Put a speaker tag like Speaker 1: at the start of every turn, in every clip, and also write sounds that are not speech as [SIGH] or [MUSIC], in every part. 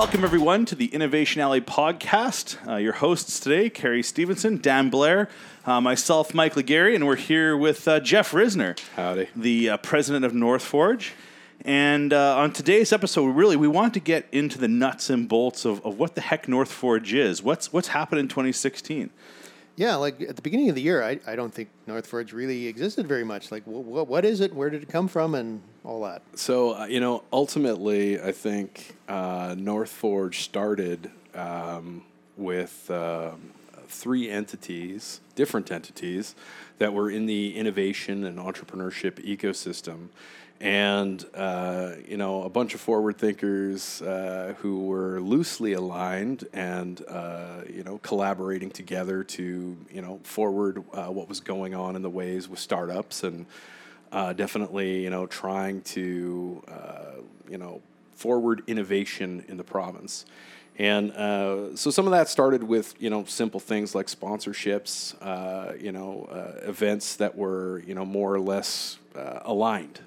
Speaker 1: Welcome, everyone, to the Innovation Alley podcast. Uh, your hosts today, Carrie Stevenson, Dan Blair, uh, myself, Mike Legary, and we're here with uh, Jeff Ryzner,
Speaker 2: Howdy.
Speaker 1: the uh, president of North Forge. And uh, on today's episode, really, we want to get into the nuts and bolts of, of what the heck North Forge is. What's what's happened in 2016?
Speaker 3: Yeah, like at the beginning of the year, I, I don't think North Forge really existed very much. Like, wh- what is it? Where did it come from? And all that.
Speaker 2: So, uh, you know, ultimately, I think uh, North Forge started um, with um three entities, different entities, that were in the innovation and entrepreneurship ecosystem. And, uh, you know, a bunch of forward thinkers uh, who were loosely aligned and, uh, you know, collaborating together to, you know, forward uh, what was going on in the ways with startups and, uh, definitely, you know, trying to, uh, you know, forward innovation in the province. And uh, so some of that started with, you know, simple things like sponsorships, uh, you know, uh, events that were, you know, more or less uh, aligned.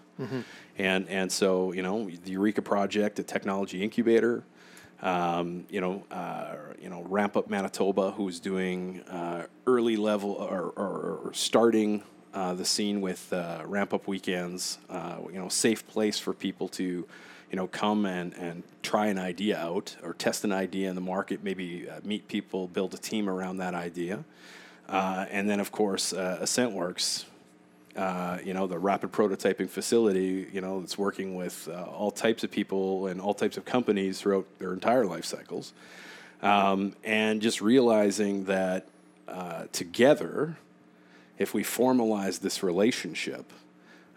Speaker 2: And, and so, you know, the Eureka Project, a technology incubator, um, you know, uh, you know, Ramp Up Manitoba, who's doing uh, early level or, or, or starting uh, the scene with uh, Ramp Up weekends. Uh, you know, safe place for people to, you know, come and, and try an idea out or test an idea in the market. Maybe uh, meet people, build a team around that idea, uh, and then of course uh, AssentWorks uh, you know, the rapid prototyping facility, you know, it's working with uh, all types of people and all types of companies throughout their entire life cycles. Um, and just realizing that uh, together, if we formalize this relationship,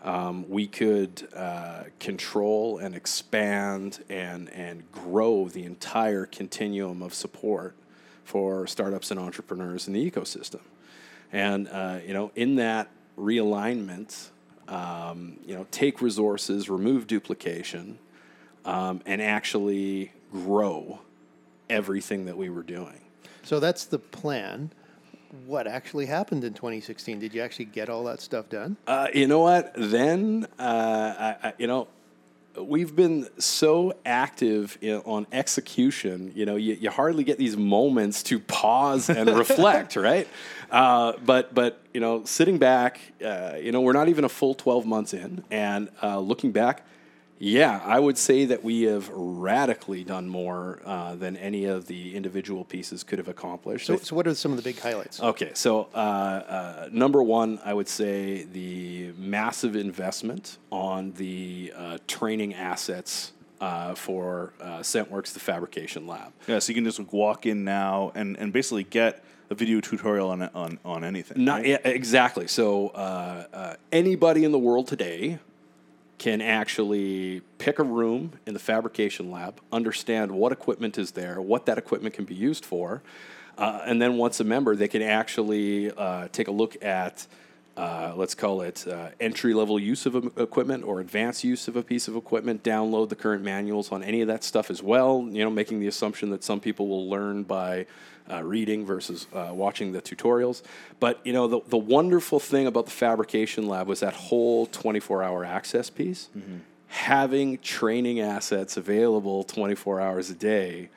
Speaker 2: um, we could uh, control and expand and, and grow the entire continuum of support for startups and entrepreneurs in the ecosystem. And, uh, you know, in that realignment, um, you know, take resources, remove duplication, um, and actually grow everything that we were doing.
Speaker 3: So that's the plan. What actually happened in 2016? Did you actually get all that stuff done?
Speaker 2: Uh, you know what? Then, uh, I, I, you know, we've been so active in, on execution. You know, you, you hardly get these moments to pause and [LAUGHS] reflect, right? Uh, but but you know, sitting back, uh, you know, we're not even a full twelve months in, and uh, looking back. Yeah, I would say that we have radically done more uh, than any of the individual pieces could have accomplished.
Speaker 3: So, so what are some of the big highlights?
Speaker 2: Okay, so uh, uh, number one, I would say the massive investment on the uh, training assets uh, for uh, AssentWorks, the fabrication lab.
Speaker 1: Yeah, so you can just like, walk in now and, and basically get a video tutorial on on, on anything.
Speaker 2: Not
Speaker 1: right?
Speaker 2: yeah, exactly. So uh, uh, anybody in the world today can actually pick a room in the fabrication lab, understand what equipment is there, what that equipment can be used for, uh, and then once a member, they can actually uh, take a look at. Uh, let's call it uh, entry level use of equipment or advanced use of a piece of equipment. Download the current manuals on any of that stuff as well. You know, making the assumption that some people will learn by uh, reading versus uh, watching the tutorials. But you know, the, the wonderful thing about the fabrication lab was that whole 24 hour access piece. Having training assets available 24 hours a day,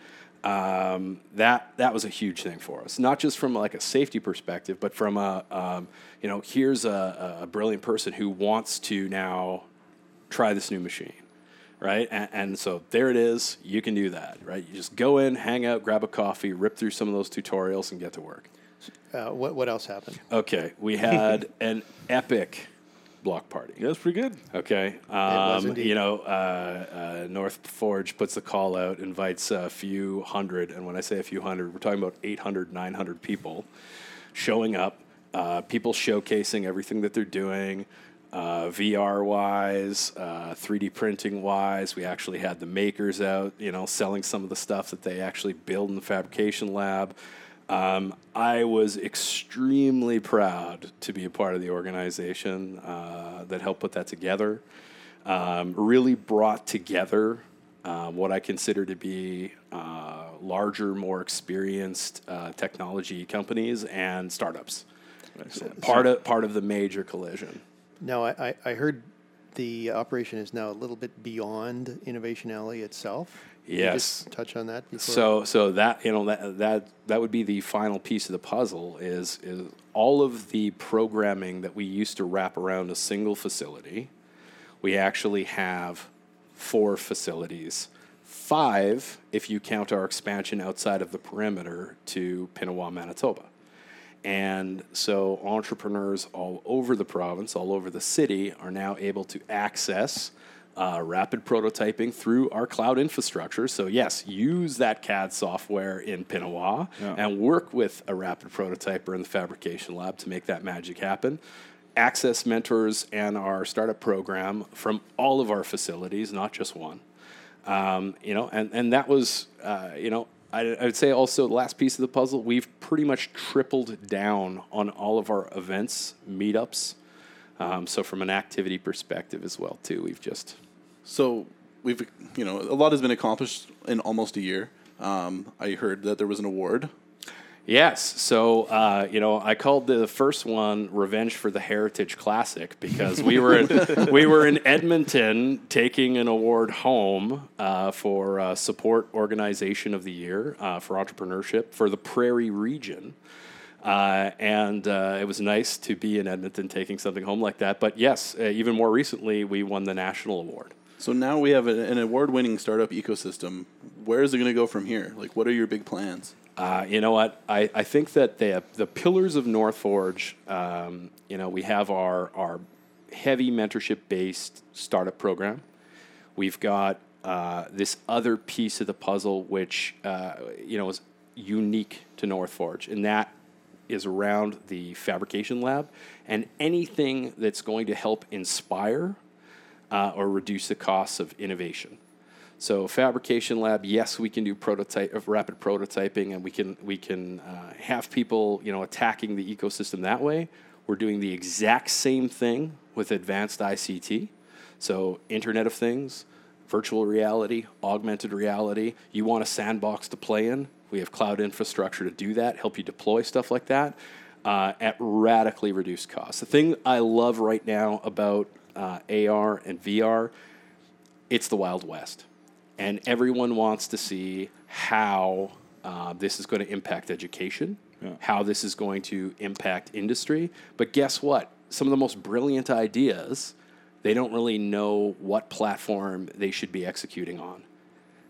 Speaker 2: um, that that was a huge thing for us. Not just from like a safety perspective, but from a um, you know, here's a, a brilliant person who wants to now try this new machine right? And, and, so there it is. You can do that, right? You just go in, hang out, grab a coffee, rip through some of those tutorials, and get to work.
Speaker 3: Uh, what, what else happened?
Speaker 2: Okay, we had [LAUGHS] an epic block party.
Speaker 1: Yeah, that's pretty good.
Speaker 2: Okay,
Speaker 3: was
Speaker 2: um,
Speaker 3: indeed.
Speaker 2: you know, uh, uh, North Forge puts the call out, invites a few hundred, and when I say a few hundred, we're talking about 800, 900 people showing up. Uh, people showcasing everything that they're doing. Uh, VR wise, uh, 3D printing wise, we actually had the makers out, you know, selling some of the stuff that they actually build in the fabrication lab. Um, I was extremely proud to be a part of the organization uh, that helped put that together. Um, really brought together um, what I consider to be uh, larger, more experienced uh, technology companies and startups. Part of part of the major collision.
Speaker 3: Now, I, I, I heard the operation is now a little bit beyond Innovation Alley itself.
Speaker 2: Yes.
Speaker 3: just touch on that. Before?
Speaker 2: So so that you know that that that would be the final piece of the puzzle is is all of the programming that we used to wrap around a single facility. We actually have four facilities, five if you count our expansion outside of the perimeter to Pinawa, Manitoba. And so entrepreneurs all over the province, all over the city, are now able to access uh, rapid prototyping through our cloud infrastructure. So, yes, use that CAD software in Pinawa
Speaker 1: Yeah.
Speaker 2: and work with a rapid prototyper in the fabrication lab to make that magic happen. Access mentors and our startup program from all of our facilities, not just one. Um, you know, and, and that was, uh, you know, I, I would say also last piece of the puzzle, we've pretty much tripled down on all of our events, meetups. Um, so from an activity perspective as well, too, we've just
Speaker 4: So we've, you know, a lot has been accomplished in almost a year. Um, I heard that there was an award.
Speaker 2: Yes. So, uh, you know, I called the first one "Revenge for the Heritage Classic" because we were in, [LAUGHS] we were in Edmonton taking an award home uh, for uh, Support Organization of the Year uh, for entrepreneurship for the Prairie region. Uh, and uh, it was nice to be in Edmonton taking something home like that. But yes, uh, even more recently, we won the national award.
Speaker 4: So now we have a, an award-winning startup ecosystem. Where is it going to go from here? Like, what are your big plans?
Speaker 2: Uh, you know what? I, I think that the the pillars of North Forge. Um, you know, we have our our heavy mentorship based startup program. We've got uh, this other piece of the puzzle, which uh, you know is unique to North Forge, and that is around the fabrication lab and anything that's going to help inspire uh, or reduce the costs of innovation. So fabrication lab, yes, we can do prototype rapid prototyping, and we can we can uh, have people you know attacking the ecosystem that way. We're doing the exact same thing with advanced ICT, so Internet of Things, virtual reality, augmented reality. You want a sandbox to play in? We have cloud infrastructure to do that, help you deploy stuff like that uh, at radically reduced costs. The thing I love right now about uh, AR and VR, it's the Wild West. And everyone wants to see how uh, this is going to impact education,
Speaker 1: Yeah.
Speaker 2: how this is going to impact industry. But guess what? Some of the most brilliant ideas, they don't really know what platform they should be executing on.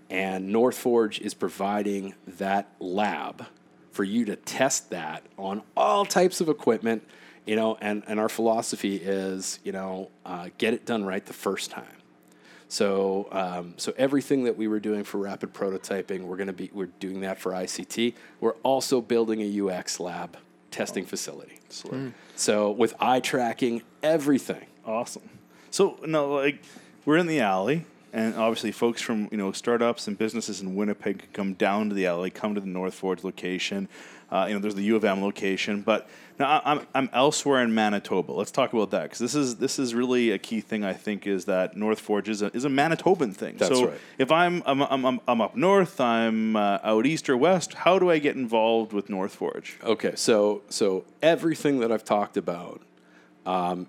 Speaker 2: And North Forge is providing that lab for you to test that on all types of equipment, you know, and, and our philosophy is, you know, uh, get it done right the first time. So, um, so everything that we were doing for rapid prototyping, we're going to be we're doing that for ICT. We're also building a UX lab testing facility. So with eye tracking, everything.
Speaker 1: Awesome. So no, like we're in the alley, and obviously folks from you know startups and businesses in Winnipeg can come down to the alley, come to the North Forge location. Uh, you know, there's the U of M location, but now I- I'm I'm elsewhere in Manitoba. Let's talk about that because this is this is really a key thing. I think is that North Forge is a is a Manitoban thing.
Speaker 2: That's
Speaker 1: so
Speaker 2: right.
Speaker 1: if I'm I'm, I'm I'm I'm up north, I'm uh, out east or west. How do I get involved with North Forge?
Speaker 2: Okay, so so everything that I've talked about, um,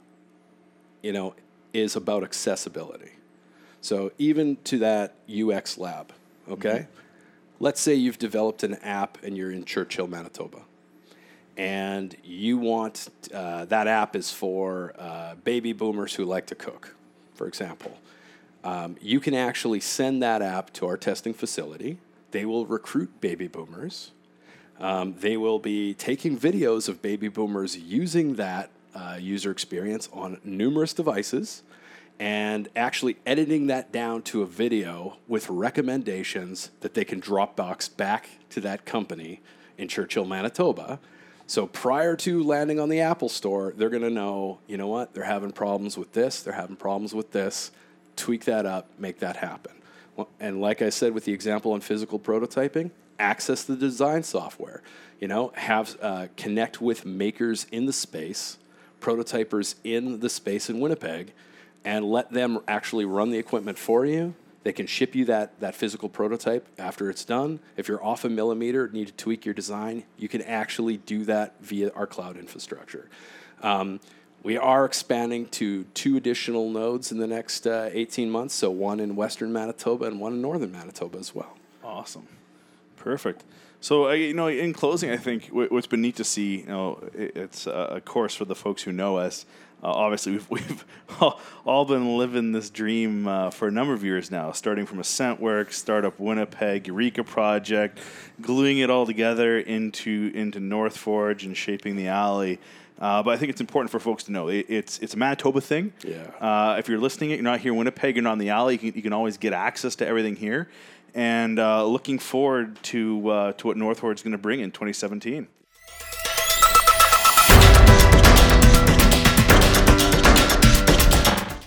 Speaker 2: you know, is about accessibility. So even to that UX lab, okay. Let's say you've developed an app and you're in Churchill, Manitoba, and you want uh, that app is for uh, baby boomers who like to cook, for example. Um, you can actually send that app to our testing facility. They will recruit baby boomers. Um, they will be taking videos of baby boomers using that uh, user experience on numerous devices and actually editing that down to a video with recommendations that they can Dropbox back to that company in Churchill, Manitoba. So prior to landing on the Apple Store, they're going to know, you know what, they're having problems with this, they're having problems with this. Tweak that up, make that happen. And like I said with the example on physical prototyping, access the design software. You know, have uh, connect with makers in the space, prototypers in the space in Winnipeg, and let them actually run the equipment for you. They can ship you that, that physical prototype after it's done. If you're off a millimeter, need to tweak your design, you can actually do that via our cloud infrastructure. Um, We are expanding to two additional nodes in the next uh, 18 months, so one in western Manitoba and one in northern Manitoba as well.
Speaker 1: Awesome, perfect. So uh, you know, in closing, I think wh- what's been neat to see, you know, it, it's uh, a course for the folks who know us. Uh, obviously, we've [LAUGHS] we've all been living this dream uh, for a number of years now, starting from AssentWorks, Startup Winnipeg, Eureka Project, gluing it all together into into North Forge and shaping the alley. Uh, but I think it's important for folks to know it, it's it's a Manitoba thing.
Speaker 2: Yeah.
Speaker 1: Uh, if you're listening, you're not here in Winnipeg, you're not in the alley. You can, you can always get access to everything here. And uh, looking forward to uh, to what North Forge is going to bring in 2017.